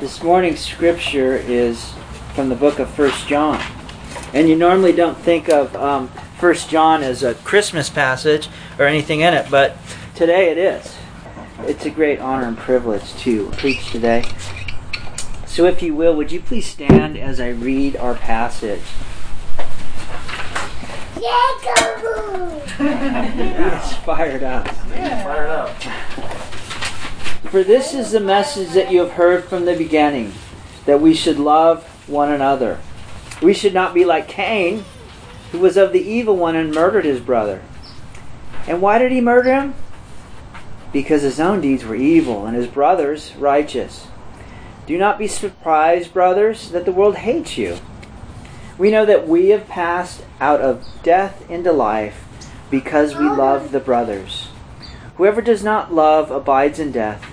This morning's scripture is from the book of First John. And you normally don't think of um, 1 John as a Christmas passage or anything in it, but today it is. It's a great honor and privilege to preach today. So, if you will, would you please stand as I read our passage? It's fired up. Fired up. For this is the message that you have heard from the beginning that we should love one another. We should not be like Cain, who was of the evil one and murdered his brother. And why did he murder him? Because his own deeds were evil and his brother's righteous. Do not be surprised, brothers, that the world hates you. We know that we have passed out of death into life because we love the brothers. Whoever does not love abides in death.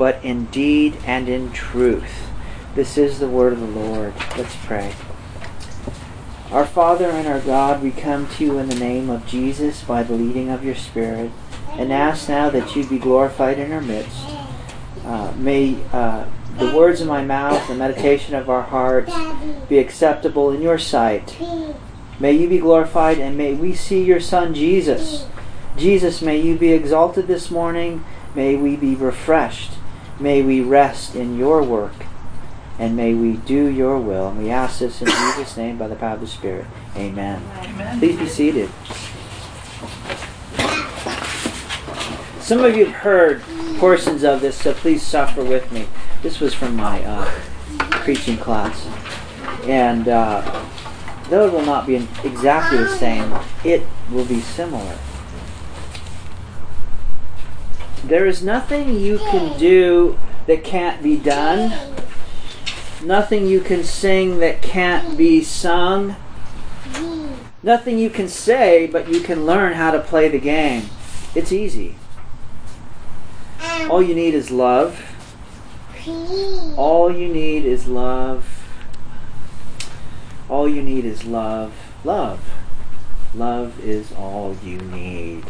but in deed and in truth. This is the word of the Lord. Let's pray. Our Father and our God, we come to you in the name of Jesus by the leading of your Spirit and ask now that you be glorified in our midst. Uh, may uh, the words of my mouth, the meditation of our hearts be acceptable in your sight. May you be glorified and may we see your Son Jesus. Jesus, may you be exalted this morning. May we be refreshed. May we rest in your work. And may we do your will. And we ask this in Jesus' name by the power of the Spirit. Amen. Amen. Please be seated. Some of you have heard portions of this, so please suffer with me. This was from my uh, preaching class. And uh, though it will not be exactly the same, it will be similar. There is nothing you can do that can't be done, nothing you can sing that can't be sung, nothing you can say, but you can learn how to play the game. It's easy. All you need is love. All you need is love. All you need is love. Love. Love is all you need.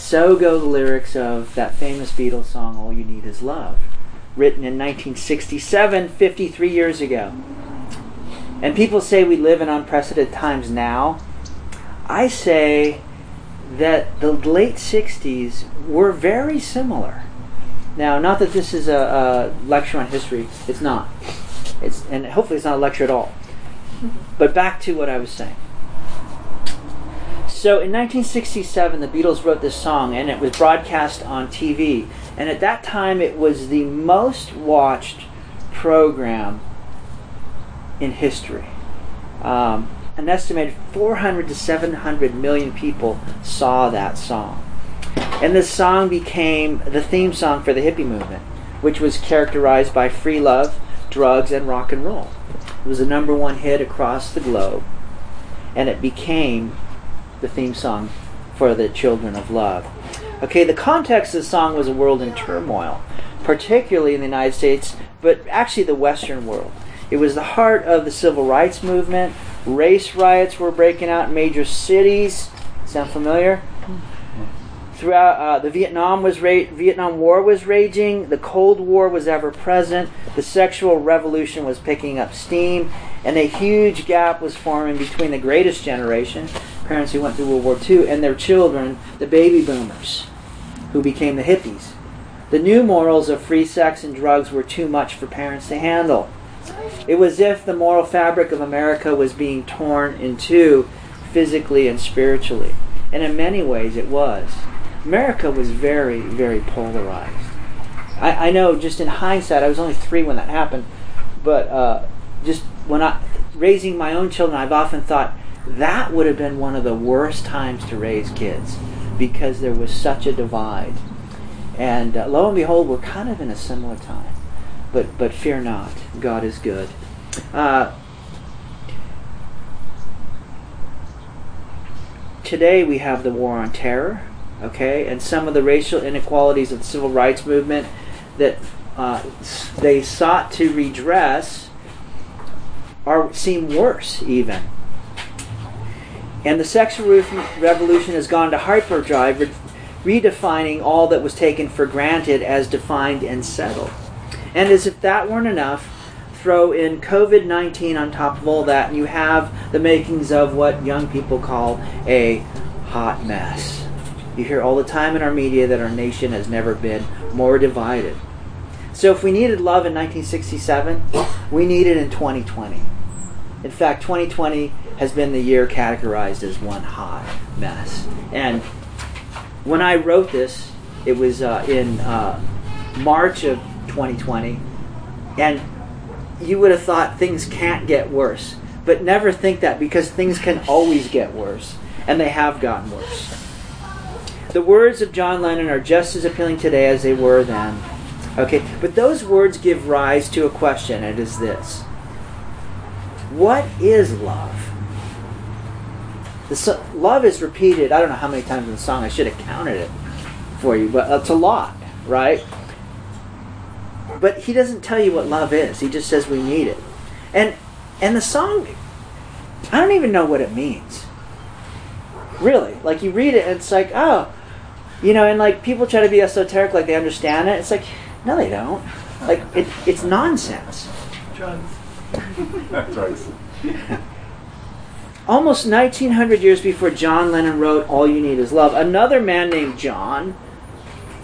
So go the lyrics of that famous Beatles song, All You Need Is Love, written in 1967, 53 years ago. And people say we live in unprecedented times now. I say that the late 60s were very similar. Now, not that this is a, a lecture on history, it's not. It's, and hopefully it's not a lecture at all. But back to what I was saying. So in 1967, the Beatles wrote this song, and it was broadcast on TV. And at that time, it was the most watched program in history. Um, an estimated 400 to 700 million people saw that song. And this song became the theme song for the hippie movement, which was characterized by free love, drugs, and rock and roll. It was a number one hit across the globe, and it became the theme song for the Children of Love. Okay, the context of the song was a world in turmoil, particularly in the United States, but actually the Western world. It was the heart of the civil rights movement. Race riots were breaking out in major cities. Sound familiar? Throughout uh, the Vietnam was ra- Vietnam War was raging. The Cold War was ever present. The sexual revolution was picking up steam, and a huge gap was forming between the greatest generation, parents who went through World War II, and their children, the baby boomers, who became the hippies. The new morals of free sex and drugs were too much for parents to handle. It was as if the moral fabric of America was being torn in two, physically and spiritually. And in many ways it was. America was very, very polarized. I, I know just in hindsight, I was only three when that happened, but uh, just when I raising my own children, I've often thought that would have been one of the worst times to raise kids because there was such a divide. And uh, lo and behold, we're kind of in a similar time. But but fear not, God is good. Uh, today we have the war on terror, okay, and some of the racial inequalities of the civil rights movement that uh, they sought to redress are seem worse even. And the sexual revolution has gone to hyperdrive, re- redefining all that was taken for granted as defined and settled. And as if that weren't enough, throw in COVID 19 on top of all that, and you have the makings of what young people call a hot mess. You hear all the time in our media that our nation has never been more divided. So if we needed love in 1967, we need it in 2020. In fact, 2020 has been the year categorized as one hot mess. And when I wrote this, it was uh, in uh, March of 2020, and you would have thought things can't get worse. But never think that because things can always get worse, and they have gotten worse. The words of John Lennon are just as appealing today as they were then. Okay, but those words give rise to a question. And it is this What is love? The so- love is repeated, I don't know how many times in the song, I should have counted it for you, but uh, it's a lot, right? But he doesn't tell you what love is. He just says we need it. And and the song I don't even know what it means. Really. Like you read it and it's like, oh, you know, and like people try to be esoteric like they understand it. It's like, no they don't. Like it, it's nonsense. Drugs. Drugs. Almost 1900 years before John Lennon wrote All You Need Is Love, another man named John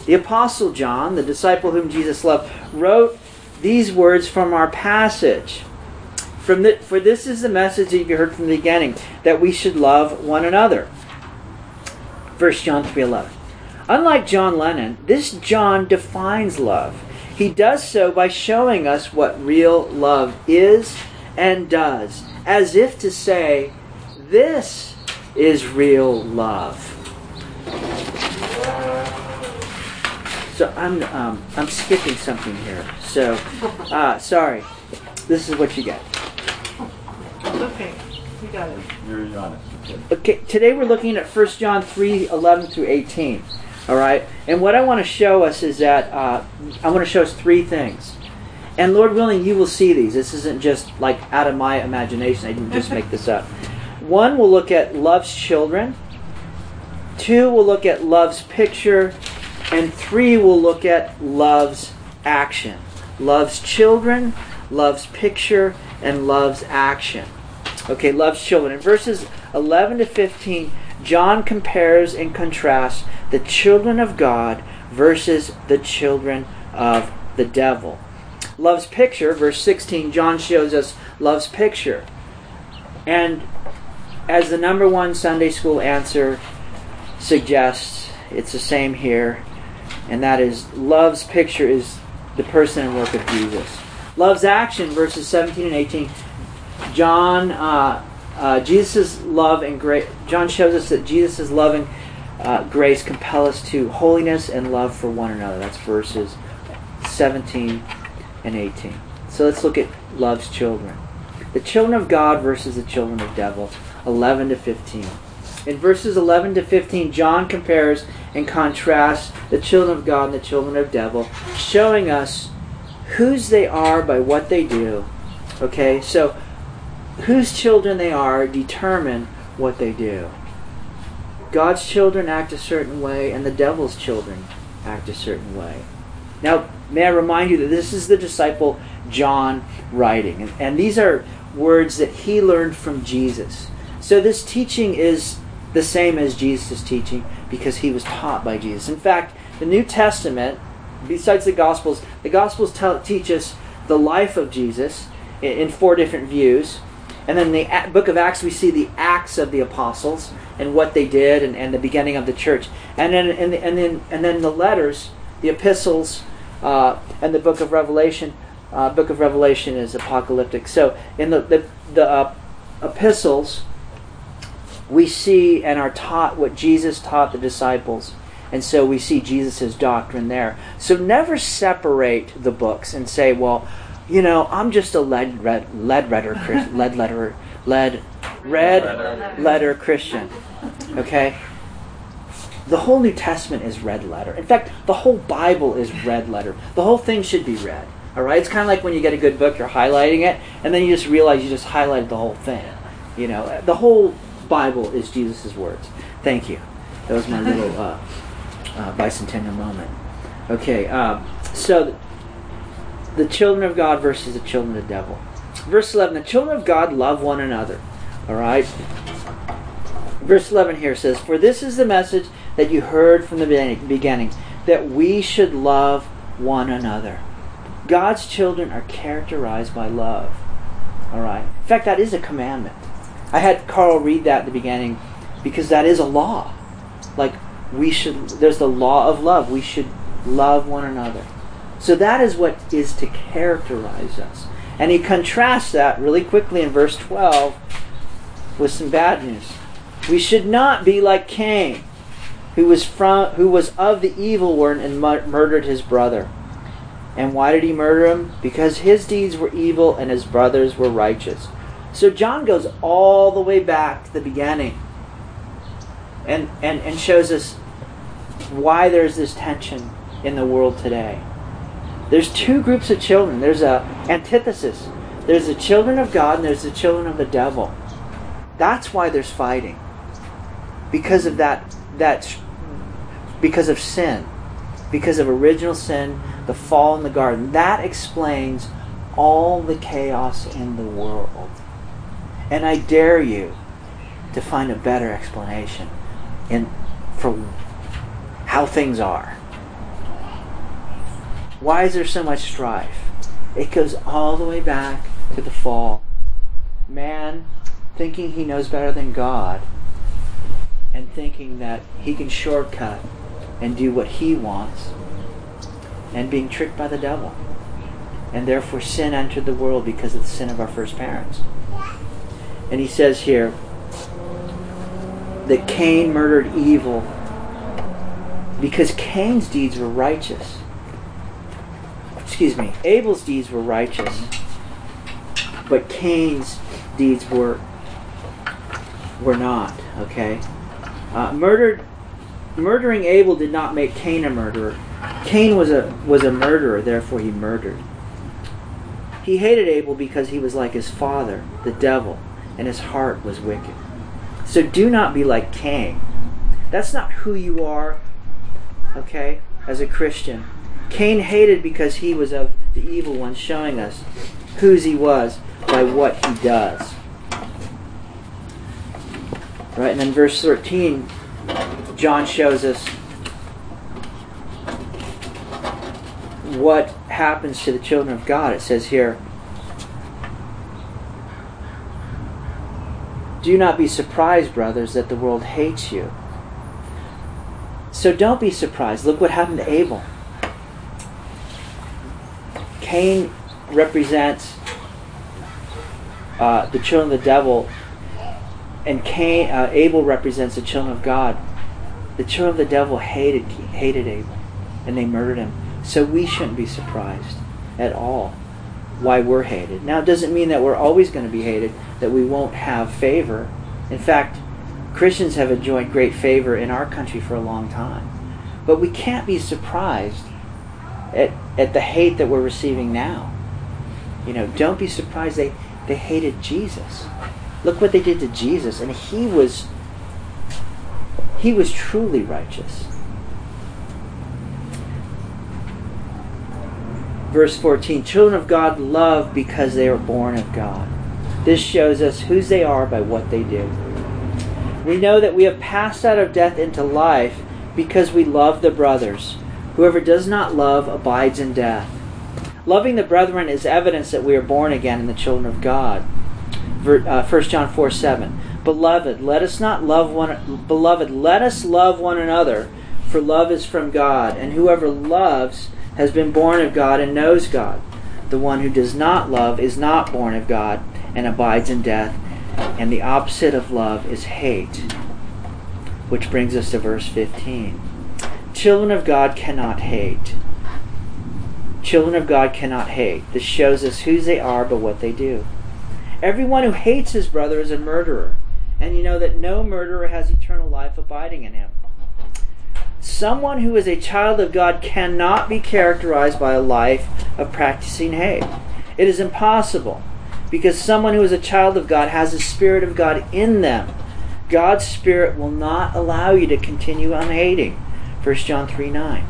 the Apostle John, the disciple whom Jesus loved, wrote these words from our passage. From the, for this is the message that you heard from the beginning, that we should love one another. 1 John 3.11 Unlike John Lennon, this John defines love. He does so by showing us what real love is and does, as if to say, this is real love. So I'm um, I'm skipping something here. So uh, sorry. This is what you get. Okay, you got it. You're honest. Okay, today we're looking at 1 John 3 11 through 18. All right? And what I want to show us is that uh, I want to show us three things. And Lord willing, you will see these. This isn't just like out of my imagination. I didn't just make this up. One, we'll look at love's children. Two, we'll look at love's picture. And three, we'll look at love's action. Love's children, love's picture, and love's action. Okay, love's children. In verses 11 to 15, John compares and contrasts the children of God versus the children of the devil. Love's picture, verse 16, John shows us love's picture. And as the number one Sunday school answer suggests, it's the same here and that is love's picture is the person and work of Jesus. Love's action, verses 17 and 18. John, uh, uh, Jesus' love and grace. John shows us that Jesus' love and uh, grace compel us to holiness and love for one another. That's verses 17 and 18. So let's look at love's children. The children of God versus the children of devil, 11 to 15. In verses 11 to 15, John compares and contrasts the children of God and the children of devil, showing us whose they are by what they do. Okay, so whose children they are determine what they do. God's children act a certain way, and the devil's children act a certain way. Now, may I remind you that this is the disciple John writing, and, and these are words that he learned from Jesus. So this teaching is the same as Jesus' teaching because he was taught by Jesus. In fact, the New Testament, besides the Gospels, the Gospels tell, teach us the life of Jesus in, in four different views. And then the book of Acts, we see the acts of the apostles and what they did and, and the beginning of the church. And then, and, the, and, then, and then the letters, the epistles, uh, and the book of Revelation. Uh, book of Revelation is apocalyptic. So in the, the, the uh, epistles, we see and are taught what Jesus taught the disciples. And so we see Jesus' doctrine there. So never separate the books and say, well, you know, I'm just a lead red lead letter lead letter lead red Letter. letter Christian. Okay? The whole New Testament is red letter. In fact, the whole Bible is red letter. The whole thing should be red. All right? It's kind of like when you get a good book, you're highlighting it, and then you just realize you just highlighted the whole thing. You know, the whole Bible is Jesus' words. Thank you. That was my little uh, uh, bicentennial moment. Okay, um, so the children of God versus the children of the devil. Verse 11 The children of God love one another. All right? Verse 11 here says, For this is the message that you heard from the beginning, that we should love one another. God's children are characterized by love. All right? In fact, that is a commandment. I had Carl read that at the beginning because that is a law. Like, we should, there's the law of love. We should love one another. So that is what is to characterize us. And he contrasts that really quickly in verse 12 with some bad news. We should not be like Cain, who was from who was of the evil one and mur- murdered his brother. And why did he murder him? Because his deeds were evil and his brothers were righteous. So John goes all the way back to the beginning and, and, and shows us why there's this tension in the world today. There's two groups of children. There's a antithesis. There's the children of God and there's the children of the devil. That's why there's fighting. Because of that that because of sin. Because of original sin, the fall in the garden. That explains all the chaos in the world. And I dare you to find a better explanation in for how things are. Why is there so much strife? It goes all the way back to the fall. Man thinking he knows better than God and thinking that he can shortcut and do what he wants and being tricked by the devil. And therefore sin entered the world because of the sin of our first parents. And he says here that Cain murdered evil because Cain's deeds were righteous. Excuse me, Abel's deeds were righteous, but Cain's deeds were were not. Okay, uh, murdered murdering Abel did not make Cain a murderer. Cain was a was a murderer, therefore he murdered. He hated Abel because he was like his father, the devil, and his heart was wicked. So do not be like Cain. That's not who you are, okay, as a Christian. Cain hated because he was of the evil one, showing us whose he was by what he does. Right, and then verse 13, John shows us what happens to the children of God. It says here, Do not be surprised, brothers, that the world hates you. So don't be surprised. Look what happened to Abel. Cain represents uh, the children of the devil, and Cain, uh, Abel represents the children of God. The children of the devil hated hated Abel, and they murdered him. So we shouldn't be surprised at all why we're hated. Now, it doesn't mean that we're always going to be hated, that we won't have favor. In fact, Christians have enjoyed great favor in our country for a long time. But we can't be surprised at, at the hate that we're receiving now. You know, don't be surprised they, they hated Jesus. Look what they did to Jesus, and he was he was truly righteous. Verse 14 Children of God love because they are born of God. This shows us whose they are by what they do. We know that we have passed out of death into life because we love the brothers. Whoever does not love abides in death. Loving the brethren is evidence that we are born again in the children of God. Uh, 1 John 4 7. Beloved, let us not love one beloved, let us love one another, for love is from God, and whoever loves has been born of God and knows God. The one who does not love is not born of God and abides in death, and the opposite of love is hate. Which brings us to verse 15. Children of God cannot hate. Children of God cannot hate. This shows us whose they are, but what they do. Everyone who hates his brother is a murderer, and you know that no murderer has eternal life abiding in him. Someone who is a child of God cannot be characterized by a life of practicing hate. It is impossible because someone who is a child of God has the Spirit of God in them. God's Spirit will not allow you to continue on hating. 1 John 3 9.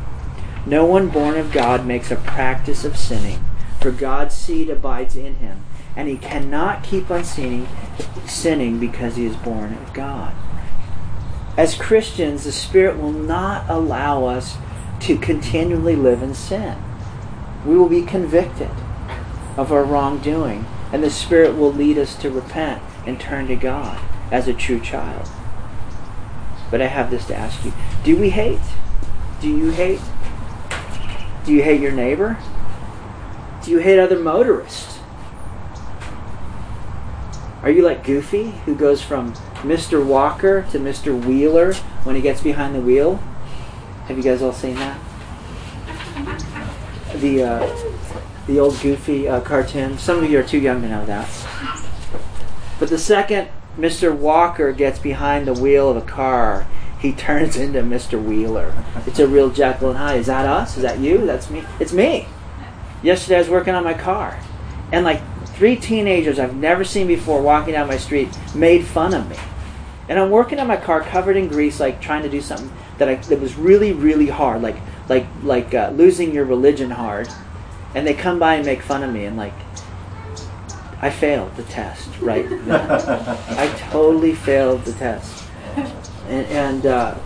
No one born of God makes a practice of sinning, for God's seed abides in him, and he cannot keep on sinning, sinning because he is born of God. As Christians, the Spirit will not allow us to continually live in sin. We will be convicted of our wrongdoing, and the Spirit will lead us to repent and turn to God as a true child. But I have this to ask you Do we hate? Do you hate? Do you hate your neighbor? Do you hate other motorists? Are you like Goofy, who goes from Mr. Walker to Mr. Wheeler when he gets behind the wheel? Have you guys all seen that? The uh, the old Goofy uh, cartoon. Some of you are too young to know that. But the second Mr. Walker gets behind the wheel of a car, he turns into Mr. Wheeler. It's a real Jekyll and Hyde. Is that us? Is that you? That's me. It's me. Yesterday I was working on my car, and like three teenagers I've never seen before walking down my street made fun of me. And I'm working on my car covered in grease, like trying to do something that I that was really really hard, like like like uh, losing your religion hard. And they come by and make fun of me, and like I failed the test, right? I totally failed the test, and and, uh,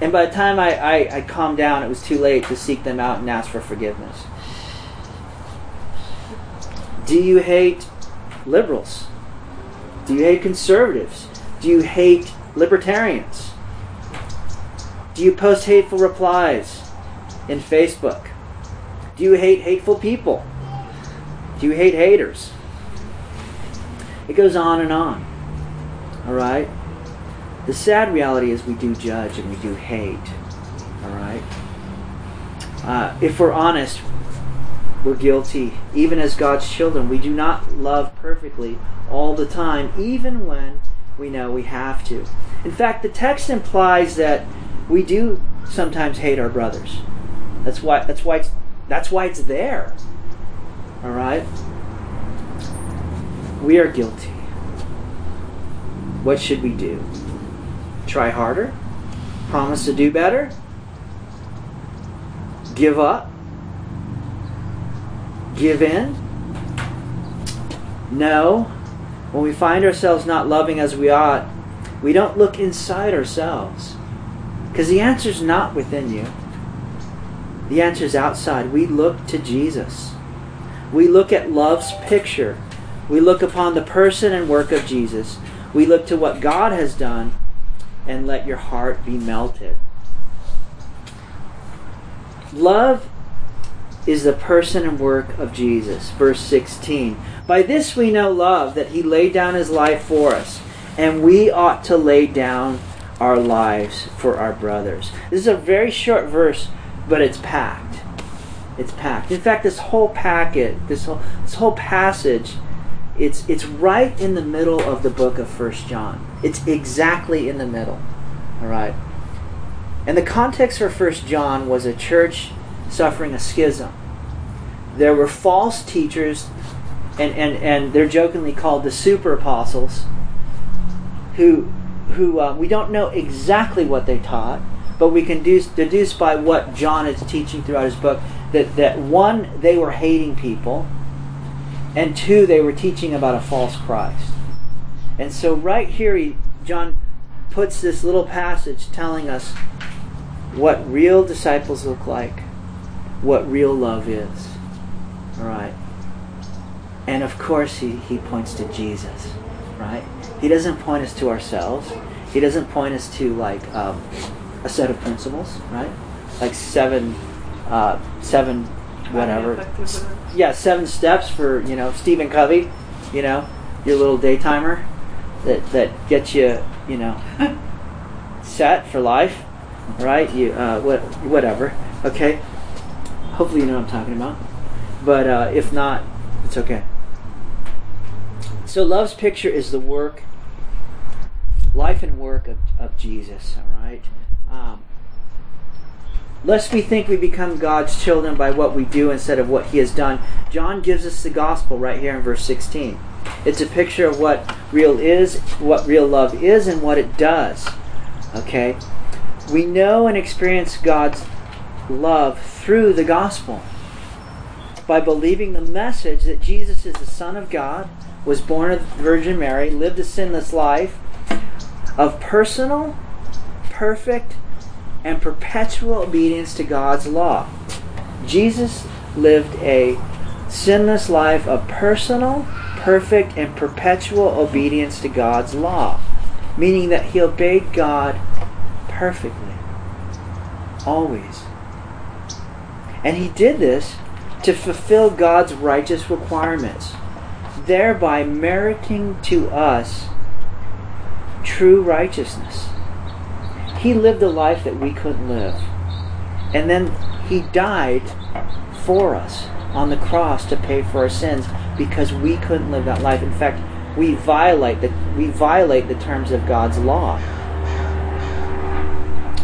and by the time I, I, I calmed down, it was too late to seek them out and ask for forgiveness. Do you hate liberals? Do you hate conservatives? Do you hate libertarians? Do you post hateful replies in Facebook? Do you hate hateful people? Do you hate haters? It goes on and on. All right? The sad reality is we do judge and we do hate. All right? Uh, if we're honest, we're guilty. Even as God's children, we do not love perfectly all the time, even when we know we have to. In fact, the text implies that we do sometimes hate our brothers. That's why that's why it's that's why it's there. All right? We are guilty. What should we do? Try harder? Promise to do better? Give up? Give in? No. When we find ourselves not loving as we ought, we don't look inside ourselves. Because the answer is not within you. The answer is outside. We look to Jesus. We look at love's picture. We look upon the person and work of Jesus. We look to what God has done and let your heart be melted. Love is the person and work of Jesus. Verse 16. By this we know love, that he laid down his life for us, and we ought to lay down our lives for our brothers. This is a very short verse, but it's packed. It's packed. In fact, this whole packet, this whole, this whole passage, it's it's right in the middle of the book of First John. It's exactly in the middle. All right. And the context for First John was a church suffering a schism. There were false teachers, and, and, and they're jokingly called the super apostles, who who uh, we don't know exactly what they taught, but we can deduce, deduce by what John is teaching throughout his book that, that one, they were hating people, and two, they were teaching about a false Christ. And so, right here, he, John puts this little passage telling us what real disciples look like, what real love is. Right. And of course, he, he points to Jesus, right? He doesn't point us to ourselves. He doesn't point us to like um, a set of principles, right? Like seven, uh, seven, whatever. Yeah, seven steps for you know Stephen Covey, you know, your little daytimer that that gets you you know set for life, right? You uh, what whatever. Okay. Hopefully, you know what I'm talking about. But uh, if not, it's okay. So, love's picture is the work, life and work of, of Jesus, all right? Um, lest we think we become God's children by what we do instead of what He has done. John gives us the gospel right here in verse 16. It's a picture of what real is, what real love is, and what it does. Okay? We know and experience God's love through the gospel by believing the message that Jesus is the Son of God, was born of the Virgin Mary, lived a sinless life of personal, perfect, and perpetual obedience to God's law. Jesus lived a sinless life of personal, perfect, and perpetual obedience to God's law, meaning that he obeyed God perfectly, always. And he did this to fulfill God's righteous requirements, thereby meriting to us true righteousness. He lived a life that we couldn't live. And then he died for us on the cross to pay for our sins because we couldn't live that life. In fact, we violate the we violate the terms of God's law.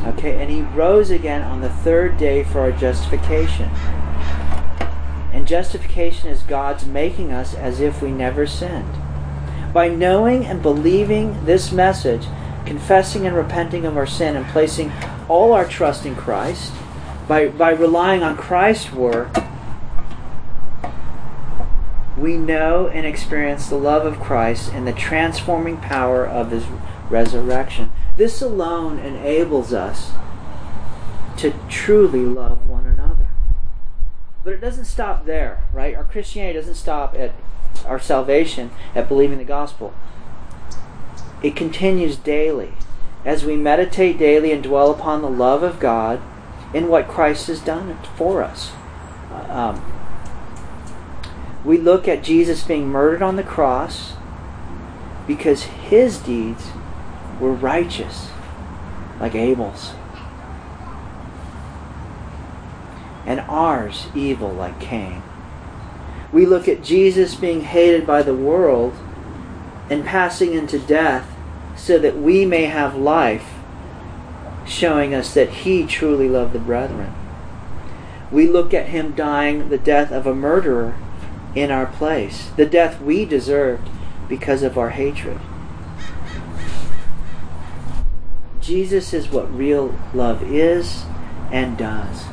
Okay, and he rose again on the third day for our justification. And justification is God's making us as if we never sinned. By knowing and believing this message, confessing and repenting of our sin, and placing all our trust in Christ, by, by relying on Christ's work, we know and experience the love of Christ and the transforming power of his resurrection. This alone enables us to truly love. But it doesn't stop there, right? Our Christianity doesn't stop at our salvation, at believing the gospel. It continues daily as we meditate daily and dwell upon the love of God in what Christ has done for us. Um, we look at Jesus being murdered on the cross because his deeds were righteous, like Abel's, and ours evil, like Cain. We look at Jesus being hated by the world and passing into death so that we may have life, showing us that he truly loved the brethren. We look at him dying the death of a murderer in our place, the death we deserved because of our hatred. Jesus is what real love is and does.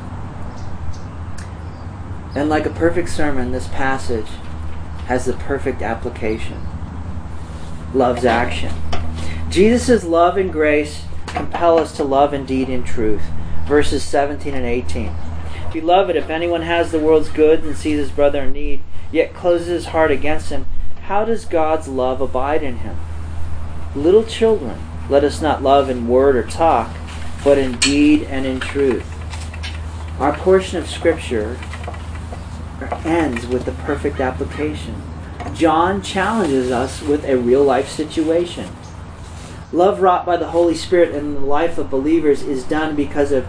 And like a perfect sermon, this passage has the perfect application love's action. Jesus' love and grace compel us to love indeed in truth. Verses 17 and 18. Beloved, if anyone has the world's goods and sees his brother in need, yet closes his heart against him, how does God's love abide in him? Little children, let us not love in word or talk, but in deed and in truth. Our portion of Scripture ends with the perfect application. John challenges us with a real life situation. Love wrought by the Holy Spirit in the life of believers is done because of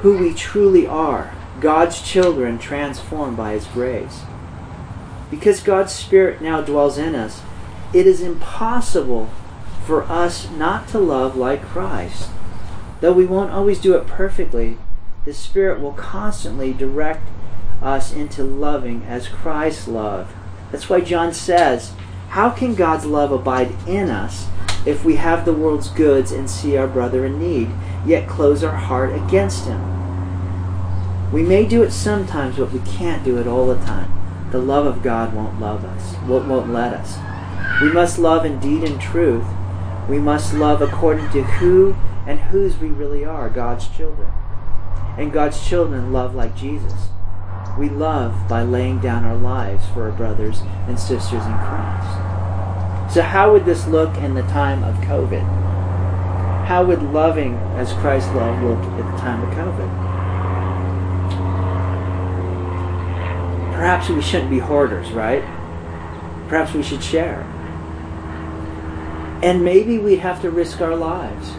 who we truly are God's children transformed by His grace. Because God's Spirit now dwells in us, it is impossible for us not to love like Christ. Though we won't always do it perfectly, the Spirit will constantly direct us into loving as Christ loved. That's why John says, How can God's love abide in us if we have the world's goods and see our brother in need, yet close our heart against him? We may do it sometimes, but we can't do it all the time. The love of God won't love us, won't let us. We must love in deed and truth. We must love according to who and whose we really are, God's children. And God's children love like Jesus. We love by laying down our lives for our brothers and sisters in Christ. So, how would this look in the time of COVID? How would loving as Christ loved look at the time of COVID? Perhaps we shouldn't be hoarders, right? Perhaps we should share. And maybe we'd have to risk our lives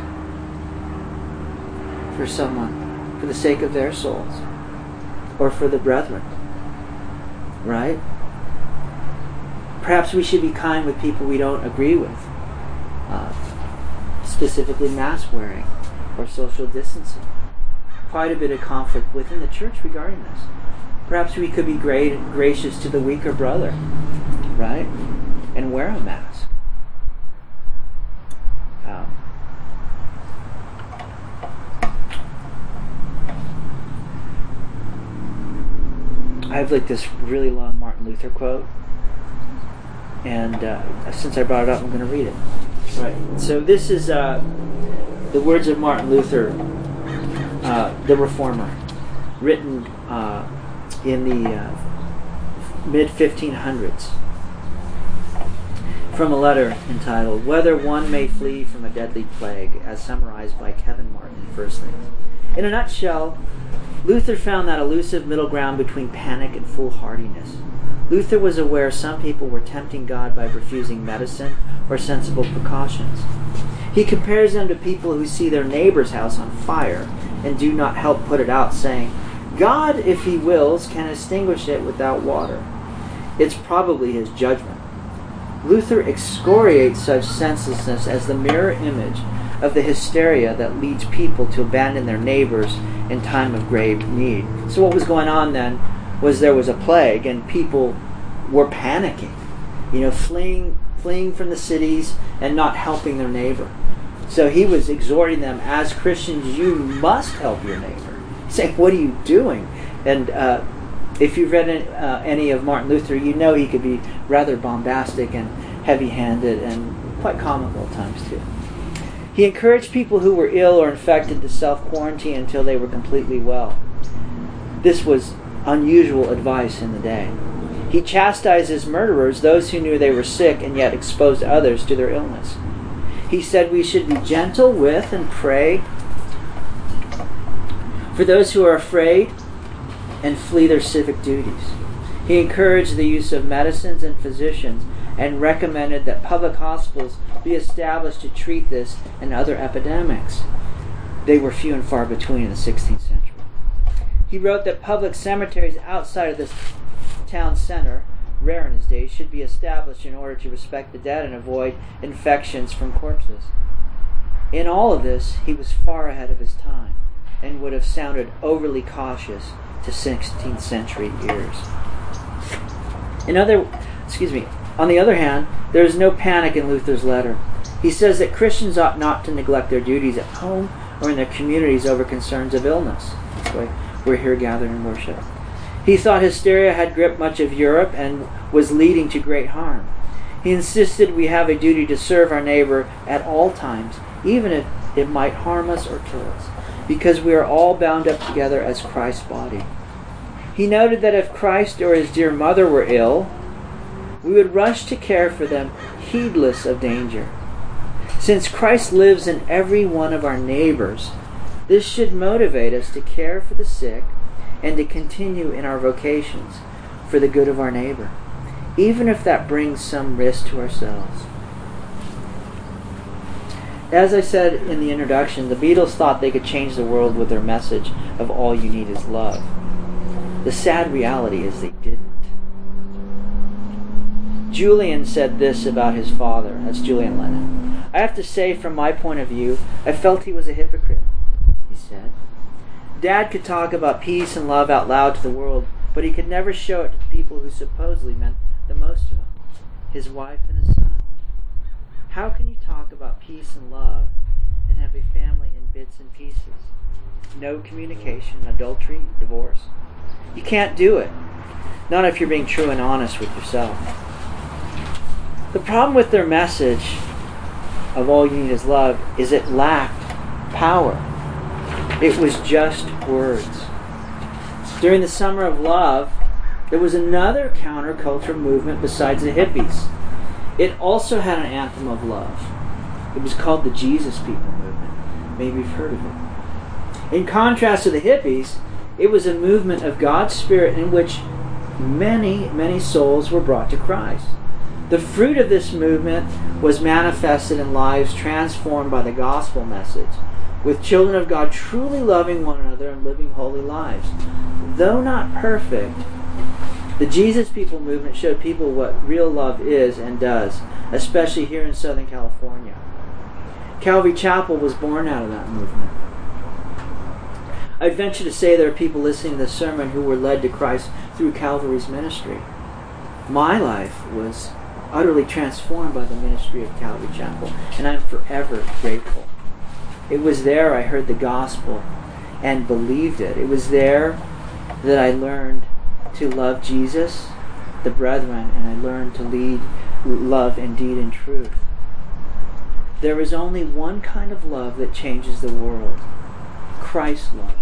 for someone, for the sake of their souls. Or for the brethren. Right? Perhaps we should be kind with people we don't agree with, uh, specifically mask wearing or social distancing. Quite a bit of conflict within the church regarding this. Perhaps we could be great, gracious to the weaker brother, right? And wear a mask. Um, I have like this really long Martin Luther quote, and uh, since I brought it up, I'm going to read it. Right. So this is uh, the words of Martin Luther, uh, the Reformer, written uh, in the uh, mid 1500s from a letter entitled "Whether One May Flee from a Deadly Plague," as summarized by Kevin Martin. Firstly, in a nutshell. Luther found that elusive middle ground between panic and foolhardiness. Luther was aware some people were tempting God by refusing medicine or sensible precautions. He compares them to people who see their neighbor's house on fire and do not help put it out, saying, God, if he wills, can extinguish it without water. It's probably his judgment. Luther excoriates such senselessness as the mirror image of the hysteria that leads people to abandon their neighbors in time of grave need. So, what was going on then was there was a plague, and people were panicking, you know, fleeing, fleeing from the cities and not helping their neighbor. So he was exhorting them, as Christians, you must help your neighbor. Saying, "What are you doing?" And uh, if you've read uh, any of Martin Luther, you know he could be rather bombastic and heavy-handed and quite comical at times too. He encouraged people who were ill or infected to self quarantine until they were completely well. This was unusual advice in the day. He chastised his murderers, those who knew they were sick and yet exposed others to their illness. He said we should be gentle with and pray for those who are afraid and flee their civic duties. He encouraged the use of medicines and physicians and recommended that public hospitals be established to treat this and other epidemics. They were few and far between in the 16th century. He wrote that public cemeteries outside of the town center, rare in his day, should be established in order to respect the dead and avoid infections from corpses. In all of this, he was far ahead of his time and would have sounded overly cautious to 16th century ears. In other, excuse me, on the other hand, there is no panic in Luther's letter. He says that Christians ought not to neglect their duties at home or in their communities over concerns of illness. That's why we're here gathered in worship. He thought hysteria had gripped much of Europe and was leading to great harm. He insisted we have a duty to serve our neighbor at all times, even if it might harm us or kill us, because we are all bound up together as Christ's body. He noted that if Christ or his dear mother were ill, we would rush to care for them, heedless of danger. Since Christ lives in every one of our neighbors, this should motivate us to care for the sick and to continue in our vocations for the good of our neighbor, even if that brings some risk to ourselves. As I said in the introduction, the Beatles thought they could change the world with their message of all you need is love. The sad reality is didn't. Julian said this about his father. That's Julian Lennon. I have to say, from my point of view, I felt he was a hypocrite, he said. Dad could talk about peace and love out loud to the world, but he could never show it to the people who supposedly meant the most to him his wife and his son. How can you talk about peace and love and have a family in bits and pieces? No communication, adultery, divorce. You can't do it. Not if you're being true and honest with yourself. The problem with their message of all you need is love is it lacked power. It was just words. During the summer of love, there was another counterculture movement besides the hippies. It also had an anthem of love. It was called the Jesus People Movement. Maybe you've heard of it. In contrast to the hippies, it was a movement of God's Spirit in which many, many souls were brought to Christ. The fruit of this movement was manifested in lives transformed by the gospel message, with children of God truly loving one another and living holy lives. though not perfect, the Jesus People movement showed people what real love is and does, especially here in Southern California. Calvary Chapel was born out of that movement. I'd venture to say there are people listening to this sermon who were led to Christ through Calvary's ministry. My life was utterly transformed by the ministry of Calvary Chapel, and I'm forever grateful. It was there I heard the gospel and believed it. It was there that I learned to love Jesus, the brethren, and I learned to lead love in deed and truth. There is only one kind of love that changes the world Christ's love.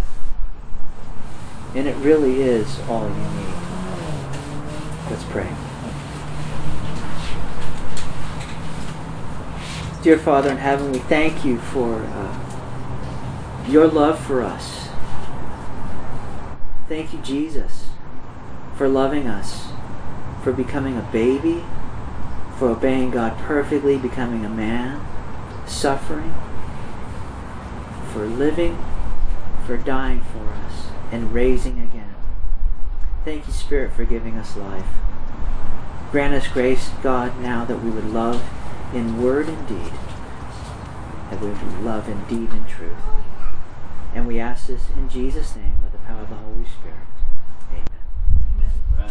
And it really is all you need. Let's pray. Dear Father in heaven, we thank you for uh, your love for us. Thank you, Jesus, for loving us, for becoming a baby, for obeying God perfectly, becoming a man, suffering, for living, for dying for us, and raising again. Thank you, Spirit, for giving us life. Grant us grace, God, now that we would love in word and deed, that we would love in deed and truth. And we ask this in Jesus' name by the power of the Holy Spirit. Amen.